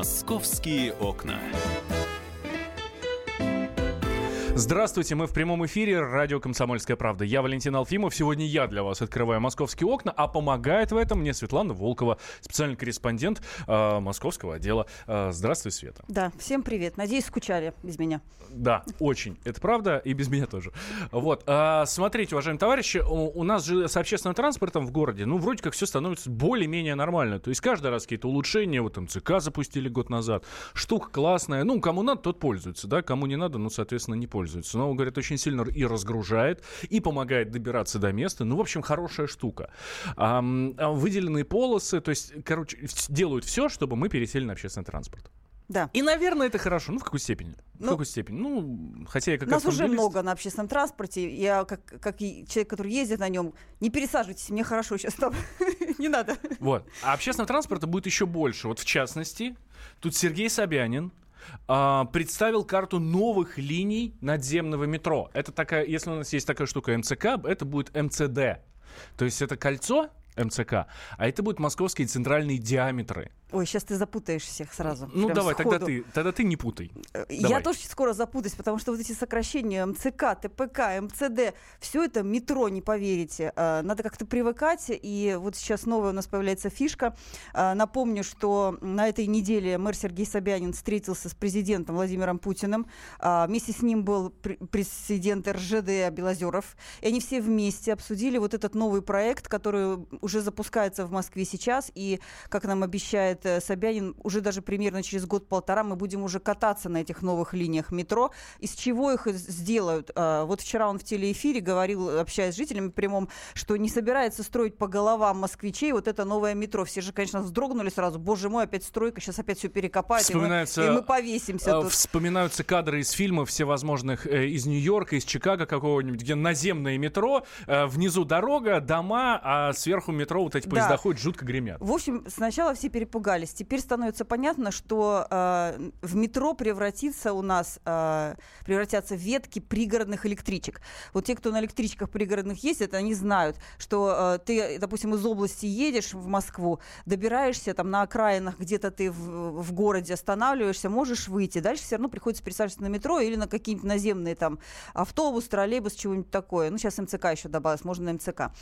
Московские окна. Здравствуйте, мы в прямом эфире радио «Комсомольская правда». Я Валентин Алфимов. Сегодня я для вас открываю московские окна, а помогает в этом мне Светлана Волкова, специальный корреспондент э, московского отдела. Э, здравствуй, Света. Да, всем привет. Надеюсь, скучали без меня. Да, очень. Это правда, и без меня тоже. Вот. Э, смотрите, уважаемые товарищи, у, у нас же с общественным транспортом в городе, ну, вроде как все становится более-менее нормально. То есть каждый раз какие-то улучшения, вот МЦК запустили год назад. Штука классная. Ну, кому надо, тот пользуется, да, кому не надо, ну, соответственно, не пользуется пользуется. Но, говорят, очень сильно и разгружает, и помогает добираться до места. Ну, в общем, хорошая штука. А, выделенные полосы, то есть, короче, делают все, чтобы мы пересели на общественный транспорт. Да. И, наверное, это хорошо. Ну, в какой степени? Ну, в какой степени? Ну, хотя я как Нас уже много на общественном транспорте. Я, как, как человек, который ездит на нем, не пересаживайтесь, мне хорошо сейчас там. не надо. Вот. А общественного транспорта будет еще больше. Вот в частности, тут Сергей Собянин, а, представил карту новых линий надземного метро. Это такая, если у нас есть такая штука МЦК, это будет МЦД. То есть это кольцо МЦК, а это будут московские центральные диаметры. Ой, сейчас ты запутаешь всех сразу. Ну давай, тогда ты, тогда ты не путай. Э, я давай. тоже скоро запутаюсь, потому что вот эти сокращения МЦК, ТПК, МЦД, все это метро, не поверите. Э, надо как-то привыкать, и вот сейчас новая у нас появляется фишка. Э, напомню, что на этой неделе мэр Сергей Собянин встретился с президентом Владимиром Путиным. Вместе с ним был президент РЖД Белозеров. И они все вместе обсудили вот этот новый проект, который уже запускается в Москве сейчас, и, как нам обещает обещает э, Собянин, уже даже примерно через год-полтора мы будем уже кататься на этих новых линиях метро. Из чего их сделают? А, вот вчера он в телеэфире говорил, общаясь с жителями прямом, что не собирается строить по головам москвичей вот это новое метро. Все же, конечно, вздрогнули сразу. Боже мой, опять стройка, сейчас опять все Вспоминается, и, мы, и мы повесимся а, тут. Вспоминаются кадры из фильмов всевозможных э, из Нью-Йорка, из Чикаго какого-нибудь, где наземное метро, э, внизу дорога, дома, а сверху метро вот эти поезда да. ходят, жутко гремят. В общем, сначала все перепугались испугались. Теперь становится понятно, что э, в метро превратится у нас, э, превратятся ветки пригородных электричек. Вот те, кто на электричках пригородных ездит, они знают, что э, ты, допустим, из области едешь в Москву, добираешься там на окраинах, где-то ты в, в городе останавливаешься, можешь выйти. Дальше все равно приходится пересаживаться на метро или на какие-нибудь наземные там автобус, троллейбус, чего-нибудь такое. Ну, сейчас МЦК еще добавилось, можно на МЦК.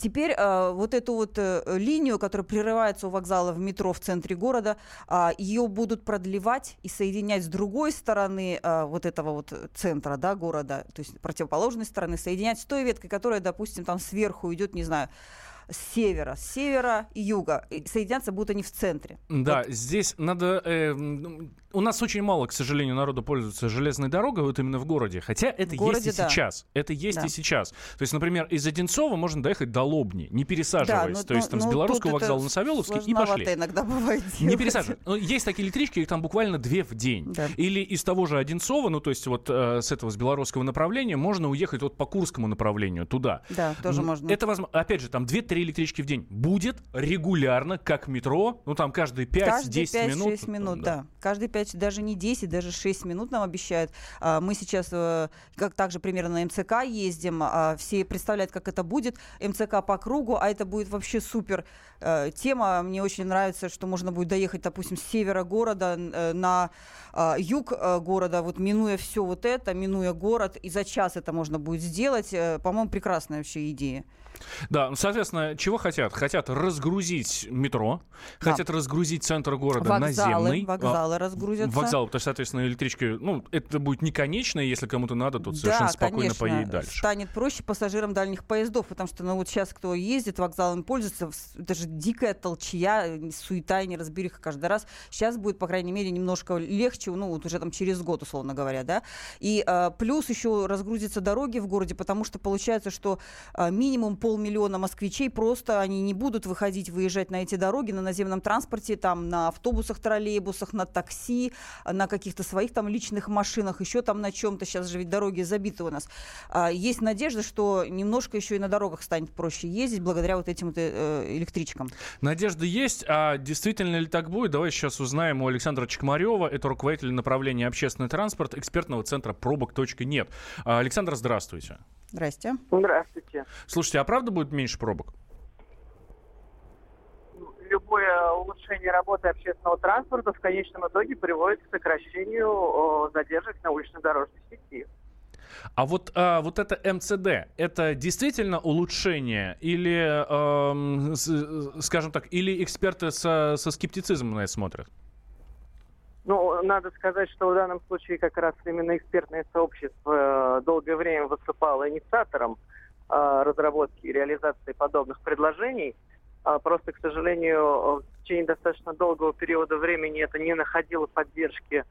Теперь э, вот эту вот э, линию, которая прерывается у вокзала в метро в центре города, а, ее будут продлевать и соединять с другой стороны а, вот этого вот центра да, города, то есть противоположной стороны, соединять с той веткой, которая, допустим, там сверху идет, не знаю, с севера, с севера и юга. И соединяться будут они в центре. Да, вот. здесь надо... Э, у нас очень мало, к сожалению, народу пользуется железной дорогой, вот именно в городе. Хотя это в городе, есть и да. сейчас. Это есть да. и сейчас. То есть, например, из Одинцова можно доехать до Лобни, не пересаживаясь. Да, ну, То есть там ну, с Белорусского вокзала на Савеловский и пошли. иногда бывает Не пересаживать. Но есть такие электрички, их там буквально две в день. Да. Или из того же Одинцова, ну то есть вот э, с этого, с белорусского направления, можно уехать вот по Курскому направлению туда. Да, тоже можно. Это, возможно, опять же, там 2-3 электрички в день. Будет регулярно, как метро, ну там каждые 5-10 минут. Каждые 5-6 минут, да. да. Каждые 5, даже не 10, даже 6 минут нам обещают. А, мы сейчас, э, как также примерно на МЦК ездим, а, все представляют, как это будет. МЦК по кругу, а это будет вообще супер э, тема. Мне очень нравится, что можно будет доехать, допустим, с севера города э, на а, юг города, вот минуя все вот это, минуя город, и за час это можно будет сделать. По-моему, прекрасная вообще идея. Да, ну, соответственно, чего хотят? Хотят разгрузить метро, да. хотят разгрузить центр города вокзалы, наземный. Вокзалы разгрузятся. Вокзалы, потому что, соответственно, электрички, ну, это будет не конечно, если кому-то надо, тут да, совершенно спокойно конечно, поедет дальше. станет проще пассажирам дальних поездов, потому что, ну, вот сейчас кто ездит, вокзалом пользуется, даже дикая толчья, суета и неразбериха каждый раз. Сейчас будет, по крайней мере, немножко легче, ну, вот уже там через год, условно говоря, да. И э, плюс еще разгрузятся дороги в городе, потому что получается, что э, минимум полмиллиона москвичей просто они не будут выходить, выезжать на эти дороги на наземном транспорте, там на автобусах, троллейбусах, на такси, на каких-то своих там личных машинах, еще там на чем-то. Сейчас же ведь дороги забиты у нас. А, есть надежда, что немножко еще и на дорогах станет проще ездить благодаря вот этим вот э, электричкам. Надежда есть, а действительно ли так будет? Давай сейчас узнаем у Александра Чекмарева, это руководитель направления общественный транспорт экспертного центра пробок.нет. А, Александр, здравствуйте. Здрасте. Здравствуйте. Слушайте, а правда будет меньше пробок? Любое улучшение работы общественного транспорта в конечном итоге приводит к сокращению задержек на улично-дорожной сети. А вот, а, вот это МЦД, это действительно улучшение или, э, с, скажем так, или эксперты со, со скептицизмом на это смотрят? Ну, надо сказать, что в данном случае как раз именно экспертное сообщество э, долгое время выступало инициатором э, разработки и реализации подобных предложений. А просто, к сожалению, в течение достаточно долгого периода времени это не находило поддержки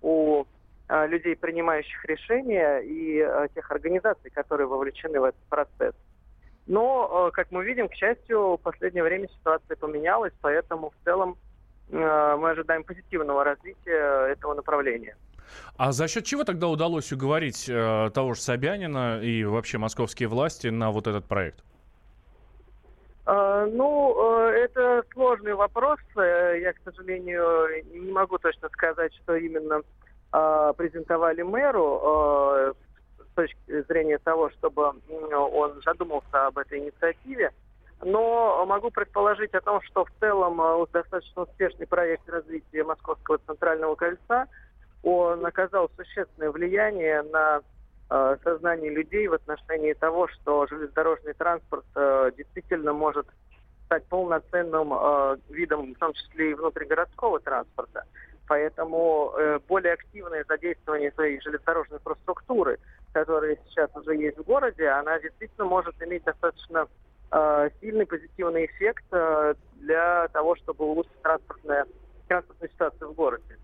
у э, людей, принимающих решения, и тех организаций, которые вовлечены в этот процесс. Но, как мы видим, к счастью, в последнее время ситуация поменялась, поэтому в целом мы ожидаем позитивного развития этого направления. А за счет чего тогда удалось уговорить э, того же Собянина и вообще московские власти на вот этот проект? Э, ну, э, это сложный вопрос. Э, я, к сожалению, не могу точно сказать, что именно презентовали мэру с точки зрения того, чтобы он задумался об этой инициативе но могу предположить о том, что в целом достаточно успешный проект развития Московского центрального кольца, он оказал существенное влияние на э, сознание людей в отношении того, что железнодорожный транспорт э, действительно может стать полноценным э, видом, в том числе и внутригородского транспорта. Поэтому э, более активное задействование своей железнодорожной инфраструктуры, которая сейчас уже есть в городе, она действительно может иметь достаточно Э, сильный позитивный эффект э, для того, чтобы улучшить транспортная, транспортную ситуацию в городе.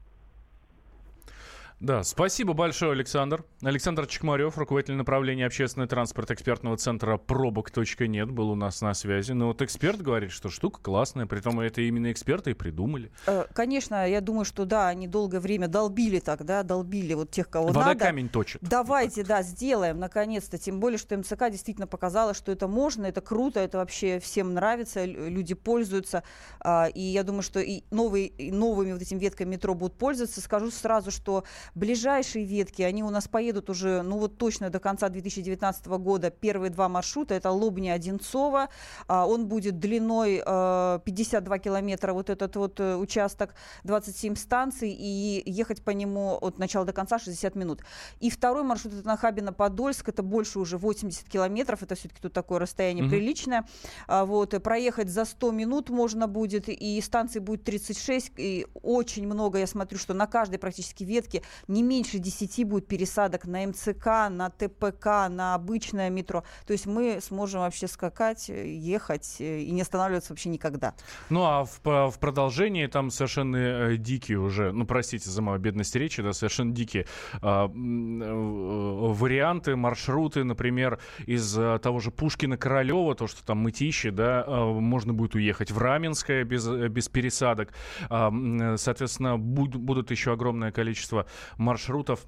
Да, спасибо большое, Александр. Александр Чекмарев, руководитель направления общественный транспорт экспертного центра пробок.нет, был у нас на связи. Но вот эксперт говорит, что штука классная, при том это именно эксперты и придумали. Э, конечно, я думаю, что да, они долгое время долбили тогда, долбили вот тех, кого Вода надо. камень точит. Давайте, да, сделаем, наконец-то. Тем более, что МЦК действительно показала, что это можно, это круто, это вообще всем нравится, люди пользуются. А, и я думаю, что и новые, и новыми вот этими ветками метро будут пользоваться. Скажу сразу, что Ближайшие ветки, они у нас поедут уже, ну вот точно до конца 2019 года. Первые два маршрута, это Лобня-Одинцово. А, он будет длиной 52 э, километра, вот этот вот э, участок, 27 станций, и ехать по нему от начала до конца 60 минут. И второй маршрут, это Нахабино-Подольск, это больше уже 80 километров, это все-таки тут такое расстояние mm-hmm. приличное. А, вот, проехать за 100 минут можно будет, и станций будет 36, и очень много, я смотрю, что на каждой практически ветке не меньше 10 будет пересадок на МЦК, на ТПК, на обычное метро. То есть мы сможем вообще скакать, ехать э, и не останавливаться вообще никогда. Ну а в, в продолжении там совершенно э, дикие уже, ну простите за мою бедность речи, да, совершенно дикие э, э, варианты, маршруты, например, из э, того же Пушкина-Королева, то, что там Мытищи, да, э, можно будет уехать в Раменское без, без пересадок. Э, соответственно, буд, будут еще огромное количество маршрутов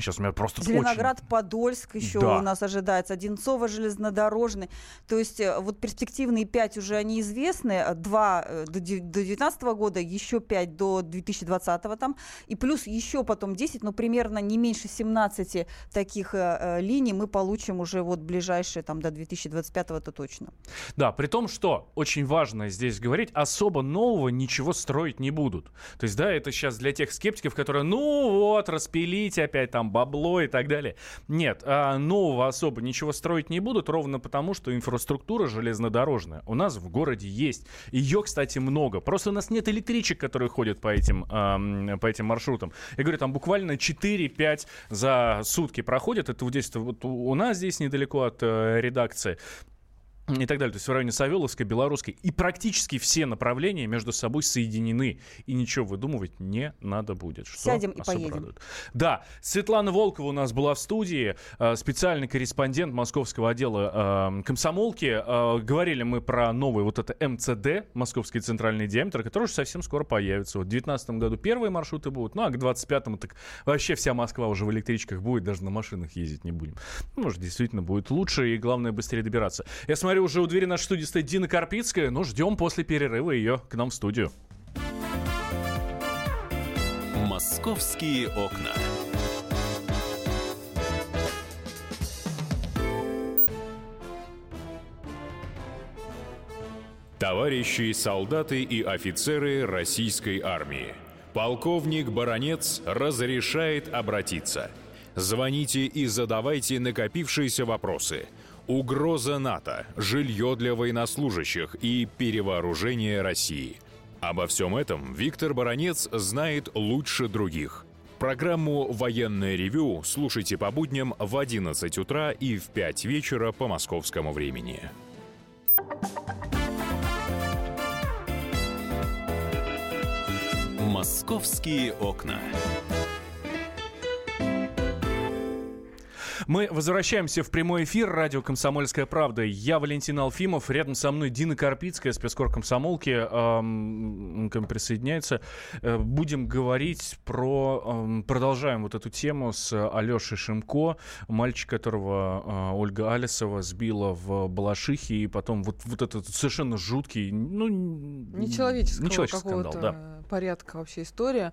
Сейчас у меня просто Зеленоград, очень... Подольск еще да. у нас ожидается, Одинцово, железнодорожный. То есть э, вот перспективные пять уже они известны, э, два э, до 2019 года, еще пять до 2020 там, и плюс еще потом 10, но примерно не меньше 17 таких э, линий мы получим уже вот ближайшие там до 2025 это точно. Да, при том, что очень важно здесь говорить, особо нового ничего строить не будут. То есть, да, это сейчас для тех скептиков, которые, ну вот, распилить опять там бабло и так далее. Нет, а нового особо ничего строить не будут, ровно потому, что инфраструктура железнодорожная у нас в городе есть. Ее, кстати, много. Просто у нас нет электричек, которые ходят по этим, по этим маршрутам. Я говорю, там буквально 4-5 за сутки проходят. Это вот здесь, вот у нас здесь недалеко от э, редакции и так далее. То есть в районе Савеловской, Белорусской. И практически все направления между собой соединены. И ничего выдумывать не надо будет. Что Сядем и поедем. Радует. Да, Светлана Волкова у нас была в студии, э, специальный корреспондент московского отдела э, комсомолки. Э, говорили мы про новый вот это МЦД, Московский центральный диаметр, который уже совсем скоро появится. Вот в 2019 году первые маршруты будут, ну а к 2025 так вообще вся Москва уже в электричках будет, даже на машинах ездить не будем. Ну, может, действительно будет лучше и, главное, быстрее добираться. Я смотрю, смотрю, уже у двери нашей студии стоит Дина Карпицкая. Ну, ждем после перерыва ее к нам в студию. Московские окна. Товарищи солдаты и офицеры российской армии. Полковник Баронец разрешает обратиться. Звоните и задавайте накопившиеся вопросы. Угроза НАТО, жилье для военнослужащих и перевооружение России. Обо всем этом Виктор Баронец знает лучше других. Программу «Военное ревю» слушайте по будням в 11 утра и в 5 вечера по московскому времени. «Московские окна». Мы возвращаемся в прямой эфир. Радио «Комсомольская правда». Я Валентин Алфимов. Рядом со мной Дина Карпицкая, спецкор комсомолки. Эм, к присоединяется. Э, будем говорить про... Эм, продолжаем вот эту тему с Алешей Шимко. Мальчик, которого э, Ольга Алисова сбила в Балашихе. И потом вот, вот этот совершенно жуткий... Ну, нечеловеческого, нечеловеческий скандал, да. порядка вообще история.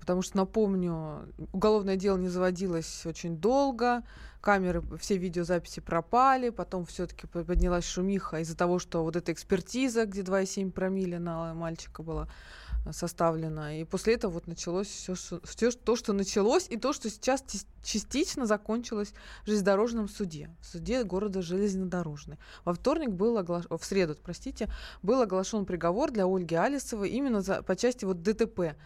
Потому что, напомню, уголовное дело не заводилось очень долго камеры, все видеозаписи пропали, потом все-таки поднялась шумиха из-за того, что вот эта экспертиза, где 2,7 промилле на мальчика была э, составлена. И после этого вот началось все, все то, что началось, и то, что сейчас частично закончилось в железнодорожном суде, в суде города Железнодорожный. Во вторник был оглашен, в среду, простите, был оглашен приговор для Ольги Алисовой именно за, по части вот ДТП.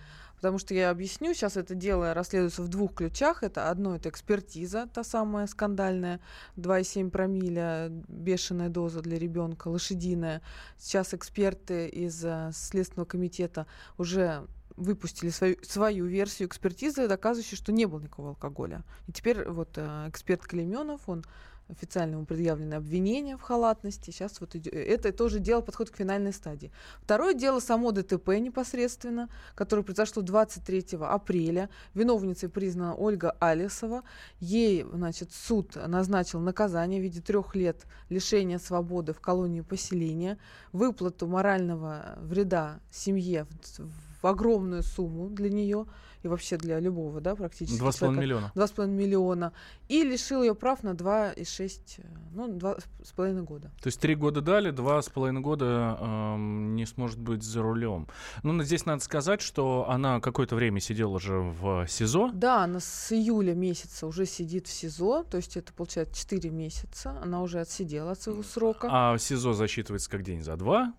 Потому что я объясню, сейчас это дело расследуется в двух ключах. Это одно, это экспертиза, та самая скандальная, 2,7 промиля, бешеная доза для ребенка, лошадиная. Сейчас эксперты из э, Следственного комитета уже выпустили свою, свою версию экспертизы, доказывающую, что не было никакого алкоголя. И теперь вот э, эксперт Клеменов, он официально ему предъявлены обвинения в халатности. Сейчас вот идет, это тоже дело подходит к финальной стадии. Второе дело само ДТП непосредственно, которое произошло 23 апреля. Виновницей признана Ольга Алисова. Ей, значит, суд назначил наказание в виде трех лет лишения свободы в колонии поселения, выплату морального вреда семье в, в огромную сумму для нее – и вообще для любого, да, практически. Два с половиной миллиона. Два с половиной миллиона. И лишил ее прав на два и шесть, э, ну, два с половиной года. То есть три года дали, два с половиной года эм, не сможет быть за рулем. Ну, здесь надо сказать, что она какое-то время сидела же в СИЗО. Да, она с июля месяца уже сидит в СИЗО, то есть это получается 4 месяца, она уже отсидела от своего срока. А СИЗО засчитывается как день за два?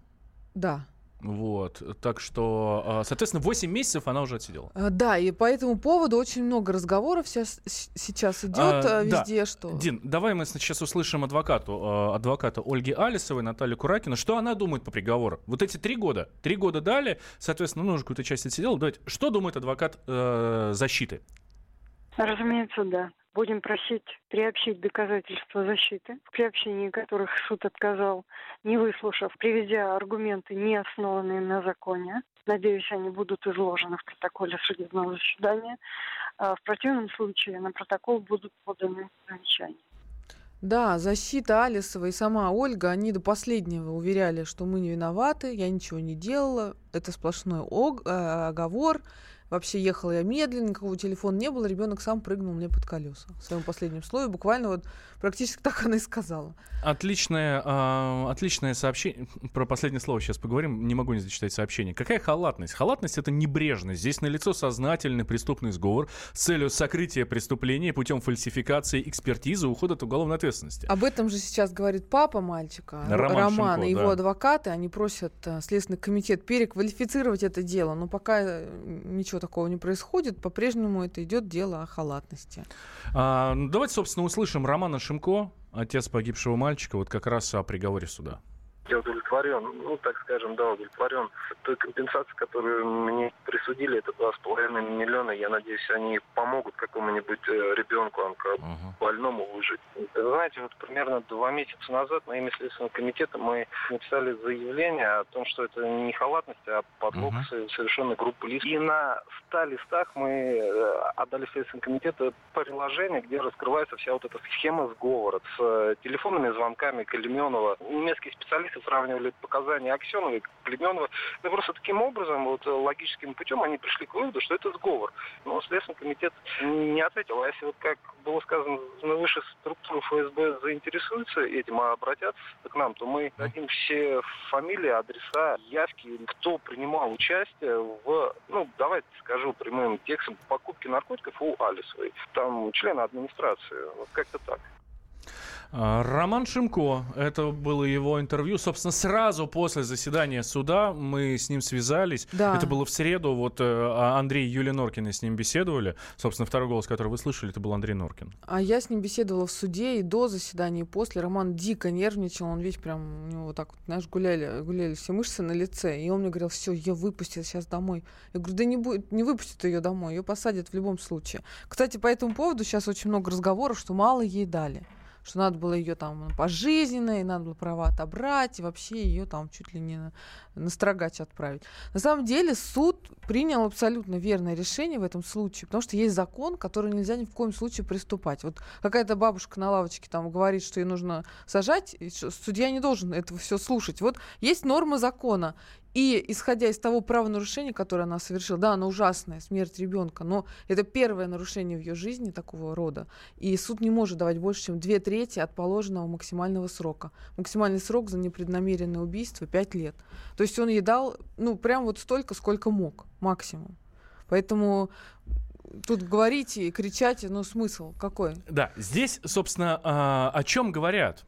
Да. Вот, так что, а, соответственно, 8 месяцев она уже отсидела. А, да, и по этому поводу очень много разговоров сейчас, сейчас идет а, а, везде, да. что... Дин, давай мы сейчас услышим адвокату, адвоката Ольги Алисовой, Наталью Куракину, что она думает по приговору. Вот эти три года, три года дали, соответственно, ну, уже какую-то часть отсидела. Давайте, что думает адвокат э, защиты? Разумеется, да. Будем просить приобщить доказательства защиты, в приобщении которых суд отказал, не выслушав, приведя аргументы, не основанные на законе. Надеюсь, они будут изложены в протоколе судебного заседания. А в противном случае на протокол будут поданы замечания. Да, защита Алисова и сама Ольга, они до последнего уверяли, что мы не виноваты, я ничего не делала, это сплошной э, оговор, Вообще ехала я медленно, никакого телефона не было, ребенок сам прыгнул мне под колеса. В своем последнем слове буквально вот практически так она и сказала. Отличное, э, отличное сообщение. Про последнее слово сейчас поговорим. Не могу не зачитать сообщение. Какая халатность? Халатность — это небрежность. Здесь налицо сознательный преступный сговор с целью сокрытия преступления путем фальсификации, экспертизы, ухода от уголовной ответственности. Об этом же сейчас говорит папа мальчика, Роман, Роман Шимко, и его да. адвокаты. Они просят э, Следственный комитет переквалифицировать это дело. Но пока э, ничего такого не происходит, по-прежнему это идет дело о халатности. А, ну, давайте, собственно, услышим Романа Шимко, отец погибшего мальчика, вот как раз о приговоре суда. Я удовлетворен, ну, так скажем, да, удовлетворен той компенсацией, которую мне присудили, это два с половиной миллиона. Я надеюсь, они помогут какому-нибудь э, ребенку, uh-huh. больному выжить. Знаете, вот примерно два месяца назад на имя Следственного комитета мы написали заявление о том, что это не халатность, а подлог uh-huh. совершенно группы лиц. И на ста листах мы э, отдали Следственному комитету приложение, где раскрывается вся вот эта схема сговора с э, телефонными звонками Калименова. Немецкий специалист если сравнивали показания Аксенова и Племенова, ну просто таким образом, вот логическим путем они пришли к выводу, что это сговор. Но Следственный комитет не ответил. А если вот как было сказано, на высшей структуры ФСБ заинтересуются этим, а обратятся к нам, то мы дадим все фамилии, адреса, явки, кто принимал участие в, ну, давайте скажу прямым текстом, покупке наркотиков у Алисовой. Там члены администрации. Вот как-то так. А, Роман Шимко, это было его интервью. Собственно, сразу после заседания суда мы с ним связались. Да. Это было в среду. Вот э, а Андрей и Юлия Норкина с ним беседовали. Собственно, второй голос, который вы слышали, это был Андрей Норкин. А я с ним беседовала в суде и до заседания, и после. Роман дико нервничал. Он весь прям, у него вот так вот, знаешь, гуляли, гуляли все мышцы на лице. И он мне говорил, все, я выпустил сейчас домой. Я говорю, да не, будет, не выпустят ее домой, ее посадят в любом случае. Кстати, по этому поводу сейчас очень много разговоров, что мало ей дали что надо было ее там пожизненно, и надо было права отобрать, и вообще ее там чуть ли не на, на отправить. На самом деле суд принял абсолютно верное решение в этом случае, потому что есть закон, который нельзя ни в коем случае приступать. Вот какая-то бабушка на лавочке там говорит, что ей нужно сажать, судья не должен этого все слушать. Вот есть норма закона, и исходя из того правонарушения, которое она совершила, да, оно ужасное, смерть ребенка, но это первое нарушение в ее жизни такого рода. И суд не может давать больше, чем две трети от положенного максимального срока. Максимальный срок за непреднамеренное убийство 5 лет. То есть он ей дал, ну, прям вот столько, сколько мог, максимум. Поэтому тут говорить и кричать, ну, смысл какой? Да, здесь, собственно, а, о чем говорят?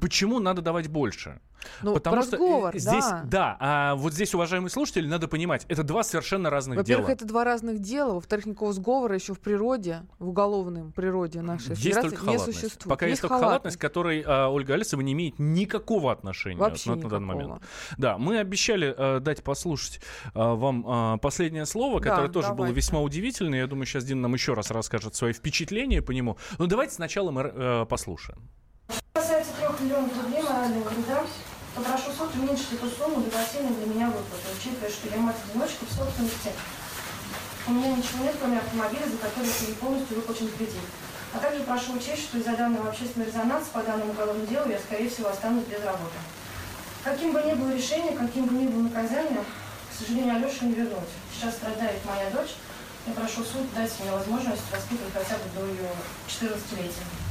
Почему надо давать больше? Ну, Потому что сговор, здесь, да. да, а вот здесь, уважаемые слушатели, надо понимать, это два совершенно разных Во-первых, дела. Во-первых, это два разных дела. Во-вторых, никакого сговора еще в природе, в уголовном природе нашей есть федерации только не существует. Пока есть, есть только халатность, к которой а, Ольга Алисова не имеет никакого отношения Вообще на, на данный момент. Да, мы обещали а, дать послушать а, вам а, последнее слово, которое да, тоже давайте. было весьма удивительное. Я думаю, сейчас Дина нам еще раз расскажет свои впечатления по нему. Но давайте сначала мы а, послушаем. Касается трех миллионов рублей морального вреда, Попрошу суд уменьшить эту сумму до бассейна для меня выплаты, учитывая, что я мать-одиночка в собственности. У меня ничего нет, кроме автомобиля, за который я полностью выплачен кредит. А также прошу учесть, что из-за данного общественного резонанса по данному уголовному делу я, скорее всего, останусь без работы. Каким бы ни было решение, каким бы ни было наказание, к сожалению, Алешу не вернуть. Сейчас страдает моя дочь. Я прошу суд дать мне возможность воспитывать хотя бы до ее 14-летия.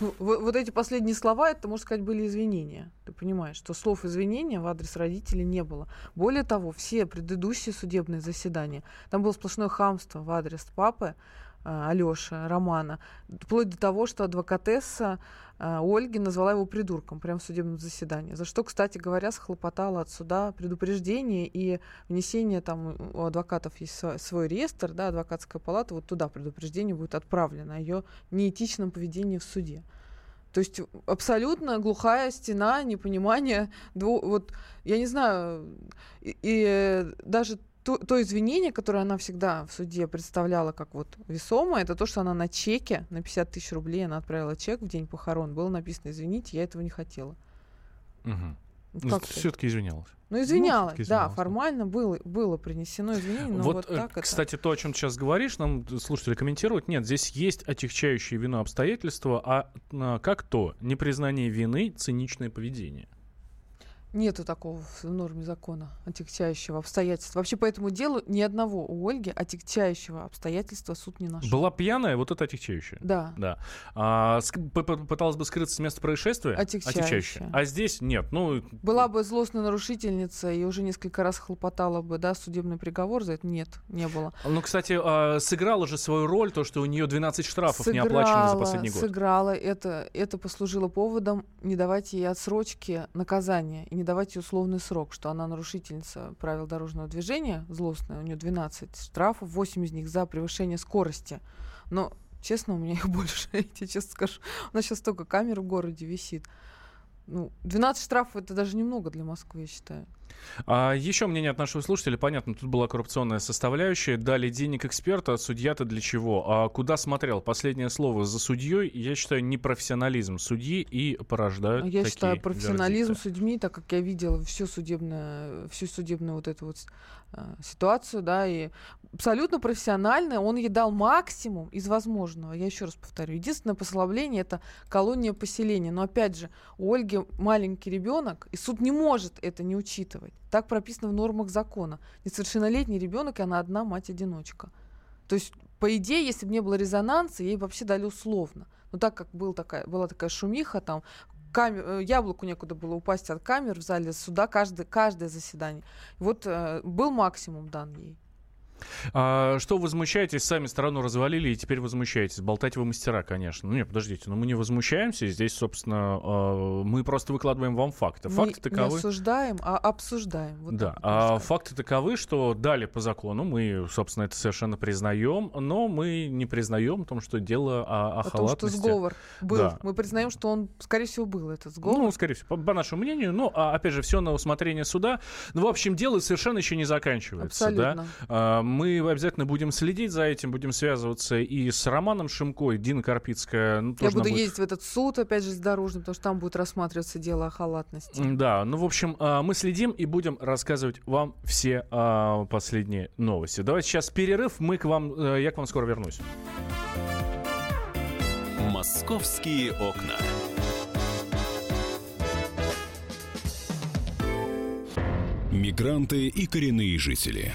Ну, вот, эти последние слова, это, можно сказать, были извинения. Ты понимаешь, что слов извинения в адрес родителей не было. Более того, все предыдущие судебные заседания, там было сплошное хамство в адрес папы, э, Алёши, Романа, вплоть до того, что адвокатесса э, Ольги назвала его придурком прямо в судебном заседании, за что, кстати говоря, схлопотала от суда предупреждение и внесение там у адвокатов есть свой реестр, да, адвокатская палата, вот туда предупреждение будет отправлено о ее неэтичном поведении в суде. То есть абсолютно глухая стена, непонимание. Дву, вот, я не знаю, и, и даже то, то извинение, которое она всегда в суде представляла как вот весомое, это то, что она на чеке, на 50 тысяч рублей она отправила чек в день похорон. Было написано, извините, я этого не хотела. Угу. Как все-таки извинялась. Ну, извинялась, ну, да, формально было, было принесено извинение, но вот, вот э, так Кстати, это... то, о чем ты сейчас говоришь, нам слушатели комментируют, нет, здесь есть отягчающие вину обстоятельства, а, а как то, непризнание вины, циничное поведение. Нету такого в норме закона отягчающего обстоятельства. Вообще по этому делу ни одного у Ольги отягчающего обстоятельства суд не нашел. Была пьяная, вот это отягчающее. Да. да. А, пыталась бы скрыться с места происшествия? Отягчающее. отягчающее. А здесь нет. Ну... Была бы злостная нарушительница и уже несколько раз хлопотала бы, да, судебный приговор за это? Нет, не было. Ну, кстати, а, сыграла же свою роль то, что у нее 12 штрафов сыграла, не оплачены за последний год. Сыграла. Это, это послужило поводом не давать ей отсрочки наказания и не давать ей условный срок, что она нарушительница правил дорожного движения, злостная, у нее 12 штрафов, 8 из них за превышение скорости. Но, честно, у меня их больше, я тебе честно скажу. У нас сейчас столько камер в городе висит. Ну, 12 штрафов это даже немного для Москвы, я считаю. А еще мнение от нашего слушателя, понятно, тут была коррупционная составляющая. Дали денег эксперта, а судья-то для чего? А куда смотрел? Последнее слово за судьей, я считаю, непрофессионализм судьи и порождают Я такие считаю, профессионализм вердикты. судьми, так как я видела всю судебную, всю судебную вот эту вот э, ситуацию, да, и абсолютно профессионально он ей дал максимум из возможного. Я еще раз повторю. Единственное послабление это колония поселения. Но опять же, у Ольги маленький ребенок, и суд не может это не учитывать. Так прописано в нормах закона. Несовершеннолетний ребенок, и она одна мать-одиночка. То есть, по идее, если бы не было резонанса, ей вообще дали условно. Но так как был такая, была такая шумиха, там камер, э, яблоку некуда было упасть от камер в зале суда каждое, каждое заседание. Вот э, был максимум дан ей. А, что возмущаетесь? Сами страну развалили и теперь возмущаетесь. Болтать вы мастера, конечно. Ну нет, подождите, но ну мы не возмущаемся. Здесь, собственно, э, мы просто выкладываем вам факты. Факты мы таковы... не осуждаем, а обсуждаем. Вот да, а факты таковы, что дали по закону, мы, собственно, это совершенно признаем, но мы не признаем о том, что дело о, о Потому халатности. что сговор был. Да. Мы признаем, что он, скорее всего, был этот сговор. Ну, скорее всего, по, по нашему мнению. Ну, а, опять же, все на усмотрение суда. Ну, в общем, дело совершенно еще не заканчивается. Абсолютно. Да? Мы обязательно будем следить за этим, будем связываться и с Романом Шимкой, Дина Карпицкая. Ну, Я буду будет... ездить в этот суд, опять же, с дорожным, потому что там будет рассматриваться дело о халатности. Да, ну, в общем, а, мы следим и будем рассказывать вам все а, последние новости. Давайте сейчас перерыв, мы к вам, э, я к вам скоро вернусь. Московские окна. Мигранты и коренные жители.